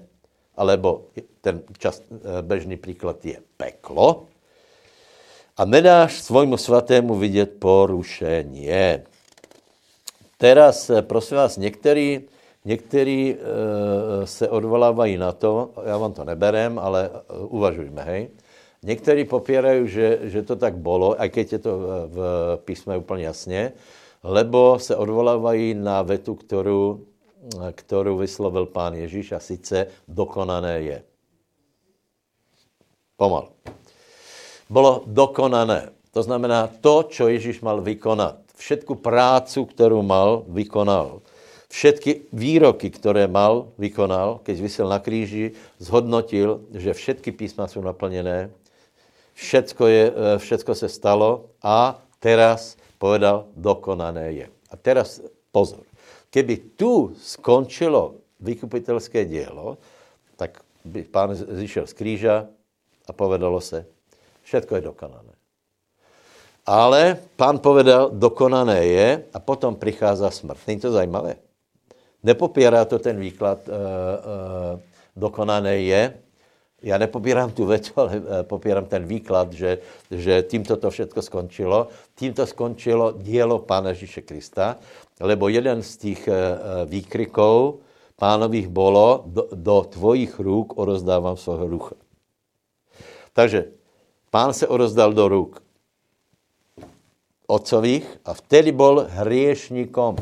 Speaker 1: alebo ten čas, bežný příklad je peklo, a nedáš svojmu svatému vidět porušení. Teraz, prosím vás, některý, některý e, se odvolávají na to, já vám to neberem, ale uvažujme, hej. Někteří popírají, že, že to tak bylo, a keď je to v písme úplně jasně, lebo se odvolávají na vetu, kterou, kterou vyslovil pán Ježíš a sice dokonané je. Pomalu. Bylo dokonané. To znamená to, co Ježíš mal vykonat. Všetku prácu, kterou mal, vykonal. Všetky výroky, které mal, vykonal. Keď vysel na kríži, zhodnotil, že všetky písma jsou naplněné. Všetko, je, všetko se stalo a teraz povedal, dokonané je. A teraz pozor. Keby tu skončilo vykupitelské dělo, tak by pán zišel z kríža a povedalo se, všetko je dokonané. Ale pán povedal, dokonané je a potom přichází smrt. Není to zajímavé? Nepopírá to ten výklad, dokonané je. Já nepopírám tu věc, ale uh, popírám ten výklad, že, že tímto to všechno skončilo. Tímto skončilo dílo Pána Ježíše Krista, lebo jeden z těch výkriků pánových bylo, do, do tvojich růk orozdávám svého rucha. Takže pán se orozdal do ruk otcových a vtedy byl hriešníkom.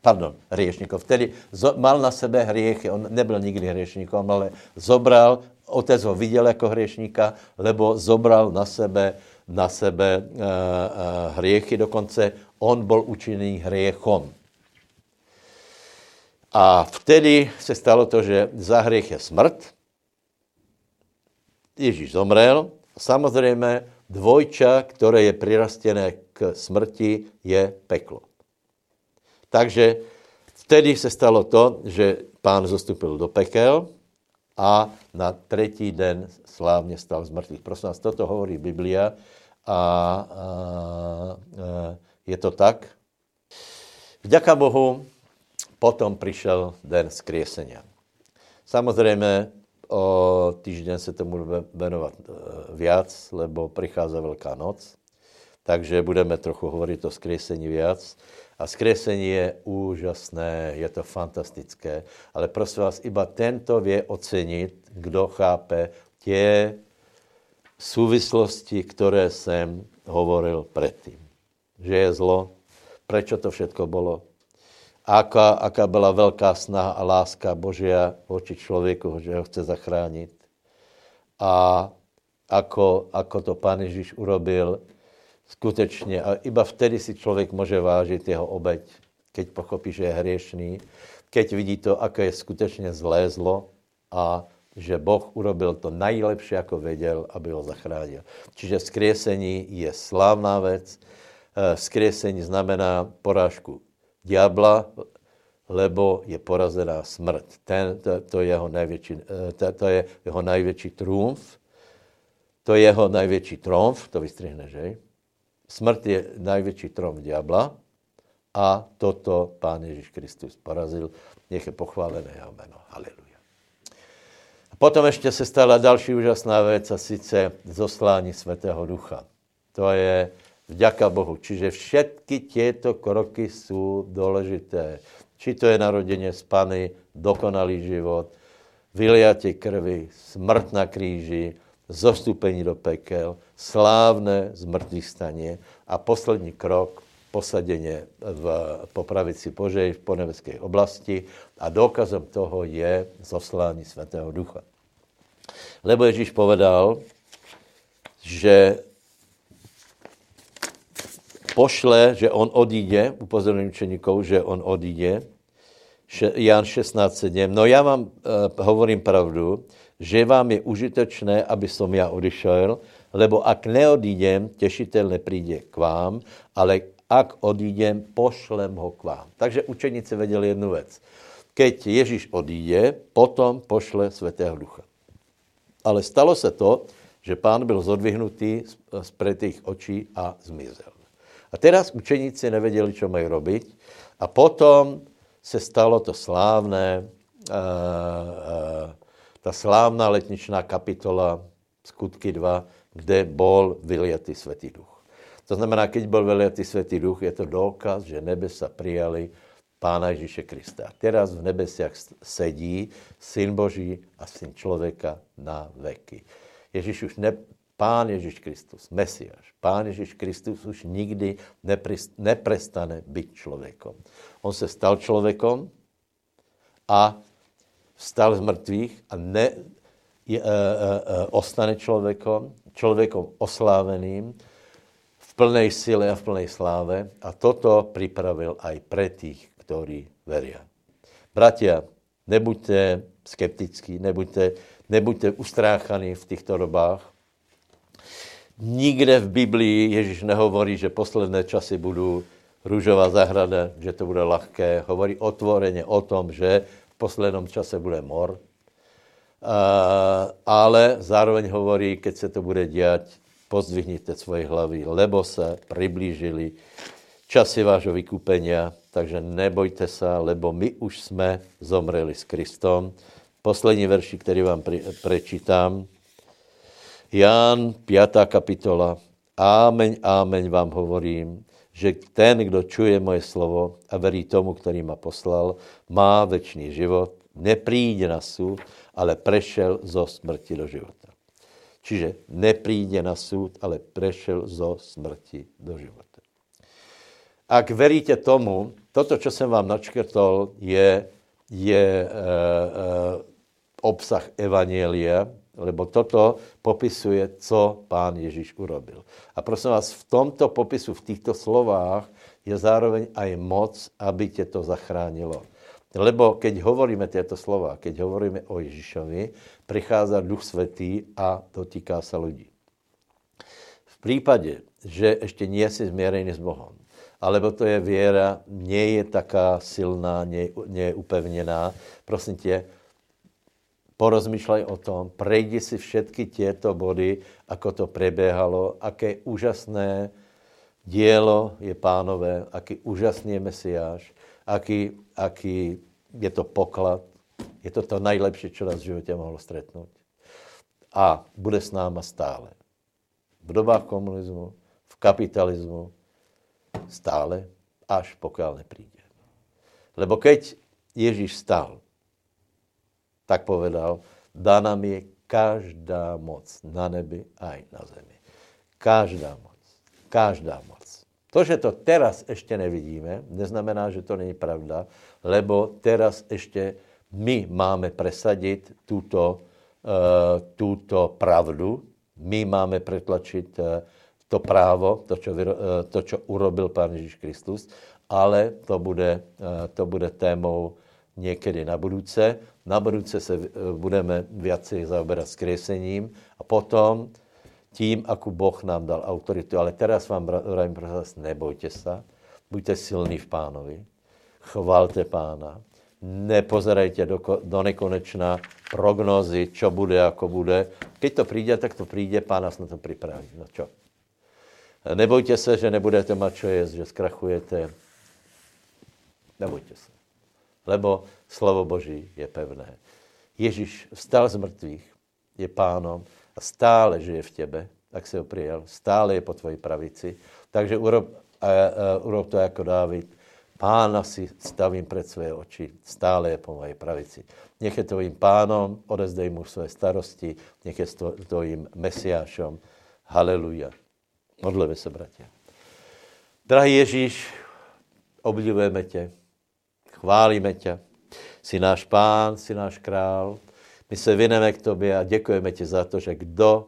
Speaker 1: Pardon, hriešníkom. Vtedy mal na sebe hriechy, on nebyl nikdy hriešníkom, ale zobral, otec ho viděl jako hriešníka, lebo zobral na sebe, na sebe uh, uh, hriechy, dokonce on byl učený hriechom. A vtedy se stalo to, že za hriech je smrt. Ježíš zomrel. Samozřejmě dvojča, které je prirastené k smrti, je peklo. Takže vtedy se stalo to, že pán zostupil do pekel a na třetí den slávně stal z mrtvých. Prosím vás, toto hovorí Biblia a, a, a je to tak. Vďaka Bohu potom přišel den skriesenia. Samozřejmě o týždeň se tomu venovat eh, viac, lebo prichází Velká noc, takže budeme trochu hovorit o skriesení viac. A skriesení je úžasné, je to fantastické, ale prosím vás, iba tento vě ocenit, kdo chápe tě souvislosti, které jsem hovoril předtím. Že je zlo, prečo to všetko bylo, aká, aká byla velká snaha a láska Božia voči člověku, že ho chce zachránit. A ako, ako to Pán Ježíš urobil skutečně. A iba vtedy si člověk může vážit jeho obeď, keď pochopí, že je hriešný, keď vidí to, aké je skutečně zlé zlo a že Boh urobil to nejlepší, jako věděl, aby ho zachránil. Čiže skriesení je slávná věc. Skriesení znamená porážku diabla, lebo je porazená smrt. Ten, to, to, je jeho největší, to, to je jeho největší trumf. To je jeho největší tromf, to vystřihne, že? Smrt je největší tromf diabla a toto Pán Ježíš Kristus porazil. Nech je pochválené jeho jméno. Haleluja. A potom ještě se stala další úžasná věc a sice zoslání Svatého Ducha. To je vďaka Bohu. Čiže všetky těto kroky jsou důležité. Či to je naroděně z Pany, dokonalý život, vyliatě krvi, smrt na kříži, zostupení do pekel, slávné zmrtvých staně a poslední krok, posaděně v popravici Božej v ponebeské oblasti a důkazem toho je zoslání Svatého Ducha. Lebo Ježíš povedal, že pošle, že on odíde, upozorňuji učeníkov, že on odíde, Jan 16.7. No já vám uh, hovorím pravdu, že vám je užitečné, aby som já odišel, lebo ak neodídem, těšitel nepríde k vám, ale ak odídem, pošlem ho k vám. Takže učeníci věděli jednu věc. Keď Ježíš odíde, potom pošle Svatého Ducha. Ale stalo se to, že pán byl zodvihnutý z pretých očí a zmizel. A teraz učeníci nevěděli, co mají robiť. A potom se stalo to slávné, uh, uh, ta slávná letničná kapitola Skutky 2, kde bol vyliatý Svetý duch. To znamená, keď byl vyliatý Svetý duch, je to důkaz, že nebesa přijali Pána Ježíše Krista. Teraz v nebesiach sedí Syn Boží a Syn člověka na veky. Ježíš už ne, Pán Ježíš Kristus, Mesiáš, Pán Ježíš Kristus už nikdy neprestane být člověkom. On se stal člověkom a vstal z mrtvých a ne, je, e, e, e, ostane člověkom, člověkom osláveným, v plnej sile a v plnej sláve a toto připravil aj pre tých, ktorí veria. Bratia, nebuďte skeptickí, nebuďte, nebuďte ustráchaní v těchto dobách. Nikde v Biblii Ježíš nehovorí, že posledné časy budou růžová zahrada, že to bude lahké. Hovorí otvoreně o tom, že v poslednom čase bude mor. Ale zároveň hovorí, keď se to bude dělat, pozdvihnite svoje hlavy, lebo se přiblížili časy vášho vykupenia, takže nebojte se, lebo my už jsme zomreli s Kristom. Poslední verši, který vám prečítám. Ján, 5. kapitola. Ámeň, ámeň vám hovorím, že ten, kdo čuje moje slovo a verí tomu, který ma poslal, má večný život, nepríde na súd, ale prešel zo smrti do života. Čiže nepríde na súd, ale prešel zo smrti do života. Ak veríte tomu, toto, čo jsem vám načkrtol, je, je e, e, obsah Evanielia, lebo toto popisuje, co pán Ježíš urobil. A prosím vás, v tomto popisu, v těchto slovách je zároveň aj moc, aby tě to zachránilo. Lebo keď hovoríme tyto slova, keď hovoríme o Ježíšovi, přichází Duch Svatý a dotýká se lidí. V případě, že ještě nie si změrený s Bohem, alebo to je věra, nie je taká silná, nie, nie je upevněná, prosím tě, porozmýšlej o tom, prejdi si všetky těto body, ako to preběhalo, aké úžasné dielo je pánové, aký úžasný je Mesiáš, aký, aký je to poklad, je to to nejlepší, co nás v životě mohlo stretnout. A bude s náma stále. V dobách komunismu, v kapitalismu, stále, až pokud nepríde. Lebo keď Ježíš stal, tak povedal, dána mi je každá moc na nebi aj na zemi. Každá moc. Každá moc. To, že to teraz ještě nevidíme, neznamená, že to není pravda, lebo teraz ještě my máme presadit tuto, uh, tuto pravdu, my máme pretlačit uh, to právo, to, čo, uh, to, čo urobil Pán Ježíš Kristus, ale to bude, to bude témou někdy na budouce. Na budouce se budeme viacej zaoberat skresením a potom tím, ako Boh nám dal autoritu. Ale teraz vám vravím, prosím nebojte se, buďte silní v pánovi, chvalte pána, nepozerajte do, do nekonečna prognózy, čo bude, ako bude. Keď to přijde, tak to přijde, pán nás na to připraví. No čo? Nebojte se, že nebudete mať čo jesť, že zkrachujete. Nebojte se. Lebo slovo Boží je pevné. Ježíš vstal z mrtvých, je pánom a stále žije v tebe, tak si ho přijel, stále je po tvoji pravici. Takže urob, a, a, urob to jako Dávid. Pána si stavím před své oči, stále je po mojej pravici. Nech je tvojím pánom, odezdej mu své starosti, nech je tvojím mesiášom. Haleluja. Modleme se, bratě. Drahý Ježíš, obdivujeme tě, chválíme tě. Jsi náš pán, jsi náš král. My se vyneme k tobě a děkujeme ti za to, že kdo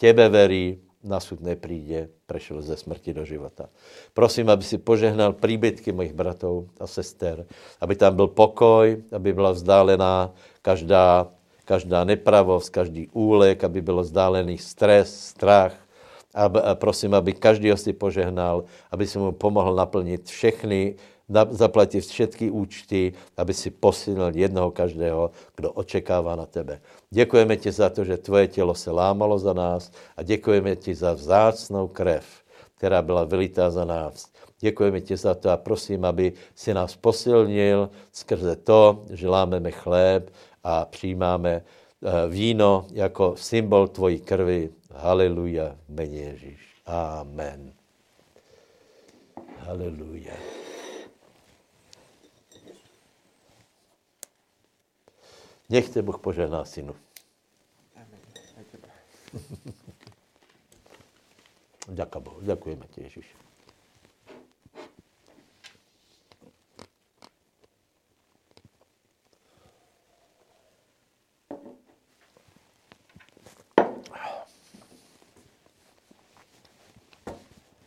Speaker 1: tebe verí, na súd nepríde, prešel ze smrti do života. Prosím, aby si požehnal príbytky mojich bratov a sester, aby tam byl pokoj, aby byla vzdálená každá, každá nepravost, každý úlek, aby bylo vzdálený stres, strach, a prosím, aby každý si požehnal, aby si mu pomohl naplnit všechny, zaplatit všetky účty, aby si posilnil jednoho každého, kdo očekává na tebe. Děkujeme ti za to, že tvoje tělo se lámalo za nás a děkujeme ti za vzácnou krev, která byla vylitá za nás. Děkujeme ti za to a prosím, aby si nás posilnil skrze to, že lámeme chléb a přijímáme eh, víno jako symbol tvojí krvi. Haleluja, v jméně Ježíš. Amen. Haleluja. Nech tě Bůh požehná, synu. Děka Bohu, děkujeme ti, Ježíš.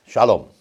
Speaker 1: Šalom.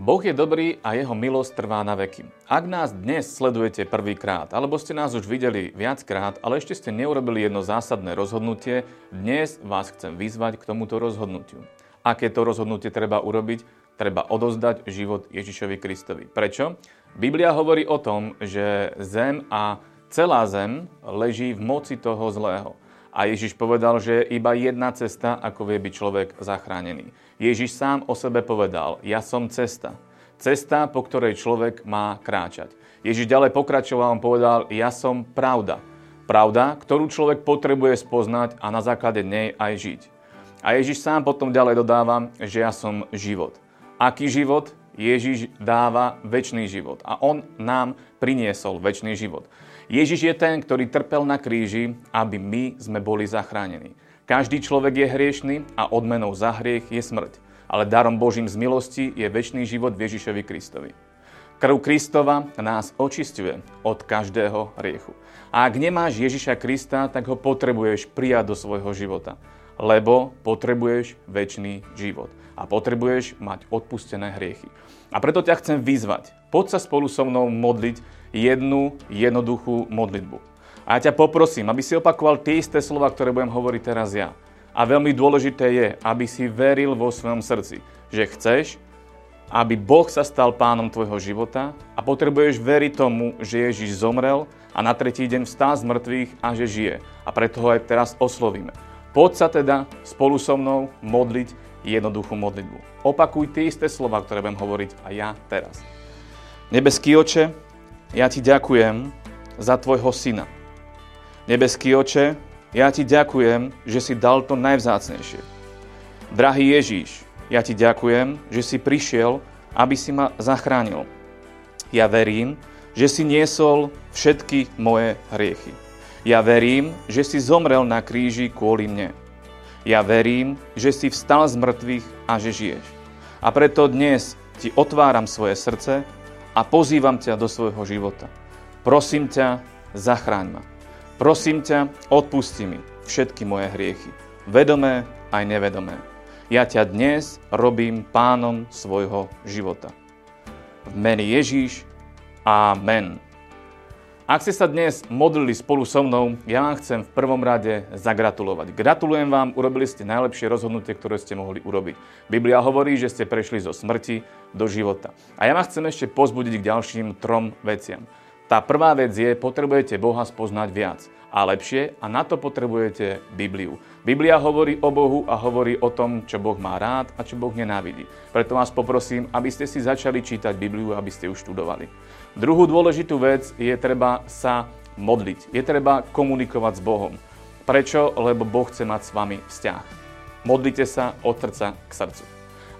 Speaker 4: Boh je dobrý a jeho milosť trvá na veky. Ak nás dnes sledujete prvýkrát, alebo ste nás už videli viackrát, ale ešte ste neurobili jedno zásadné rozhodnutie, dnes vás chcem vyzvať k tomuto rozhodnutiu. Aké to rozhodnutie treba urobiť? Treba odozdať život Ježišovi Kristovi. Prečo? Biblia hovorí o tom, že zem a celá zem leží v moci toho zlého. A Ježiš povedal, že je iba jedna cesta, ako vie byť človek zachránený. Ježiš sám o sebe povedal, ja som cesta. Cesta, po ktorej človek má kráčať. Ježiš ďalej pokračoval, on povedal, ja som pravda. Pravda, ktorú človek potrebuje spoznať a na základe nej aj žiť. A Ježiš sám potom ďalej dodáva, že ja som život. Aký život? Ježiš dáva väčší život a on nám priniesol väčší život. Ježiš je ten, ktorý trpel na kríži, aby my sme boli zachránení. Každý človek je hriešný a odmenou za hriech je smrť. Ale darom Božím z milosti je väčší život v Ježišovi Kristovi. Krv Kristova nás očistuje od každého hriechu. A ak nemáš Ježiša Krista, tak ho potrebuješ prijať do svojho života. Lebo potrebuješ väčší život. A potrebuješ mať odpustené hriechy. A preto ťa chcem vyzvať. Poď sa spolu so mnou modliť jednu jednoduchú modlitbu. A ja ťa poprosím, aby si opakoval tie isté slova, ktoré budem hovoriť teraz ja. A veľmi dôležité je, aby si veril vo svojom srdci, že chceš, aby Boh sa stal pánom tvojho života a potrebuješ veriť tomu, že Ježiš zomrel a na tretí deň vstál z mŕtvych a že žije. A preto ho aj teraz oslovíme. Poď sa teda spolu so mnou modliť jednoduchú modlitbu. Opakuj tie isté slova, ktoré budem hovoriť aj ja teraz. Nebeský oče, ja ti ďakujem za tvojho syna. Nebeský oče, ja ti ďakujem, že si dal to najvzácnejšie. Drahý Ježíš, ja ti ďakujem, že si prišiel, aby si ma zachránil. Ja verím, že si niesol všetky moje hriechy. Ja verím, že si zomrel na kríži kvôli mne. Ja verím, že si vstal z mŕtvych a že žiješ. A preto dnes ti otváram svoje srdce a pozývam ťa do svojho života. Prosím ťa, zachráň ma. Prosím ťa, odpusti mi všetky moje hriechy, vedomé aj nevedomé. Ja ťa dnes robím pánom svojho života. V mene Ježíš, Amen. Ak ste sa dnes modlili spolu so mnou, ja vám chcem v prvom rade zagratulovať. Gratulujem vám, urobili ste najlepšie rozhodnutie, ktoré ste mohli urobiť. Biblia hovorí, že ste prešli zo smrti do života. A ja vás chcem ešte pozbudiť k ďalším trom veciam. Tá prvá vec je, potrebujete Boha spoznať viac a lepšie a na to potrebujete Bibliu. Biblia hovorí o Bohu a hovorí o tom, čo Boh má rád a čo Boh nenávidí. Preto vás poprosím, aby ste si začali čítať Bibliu, aby ste ju študovali. Druhú dôležitú vec je treba sa modliť. Je treba komunikovať s Bohom. Prečo? Lebo Boh chce mať s vami vzťah. Modlite sa od srdca k srdcu.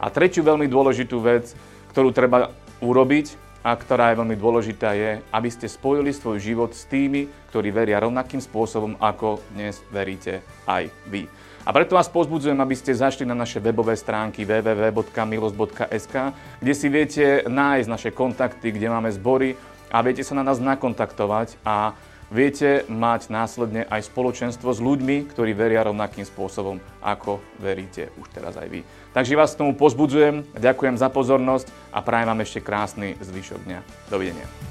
Speaker 4: A tretiu veľmi dôležitú vec, ktorú treba urobiť a ktorá je veľmi dôležitá je, aby ste spojili svoj život s tými, ktorí veria rovnakým spôsobom, ako dnes veríte aj vy. A preto vás pozbudzujem, aby ste zašli na naše webové stránky www.milos.sk, kde si viete nájsť naše kontakty, kde máme zbory a viete sa na nás nakontaktovať a viete mať následne aj spoločenstvo s ľuďmi, ktorí veria rovnakým spôsobom, ako veríte už teraz aj vy. Takže vás k tomu pozbudzujem, ďakujem za pozornosť a prajem vám ešte krásny zvyšok dňa. Dovidenia.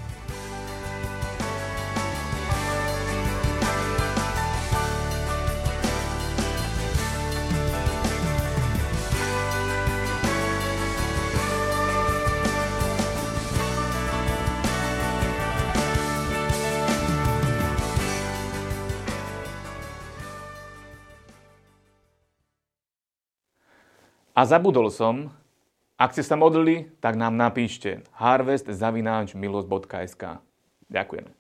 Speaker 4: A zabudol som, ak ste sa modlili, tak nám napíšte harvestzavináčmilos.sk. Ďakujeme.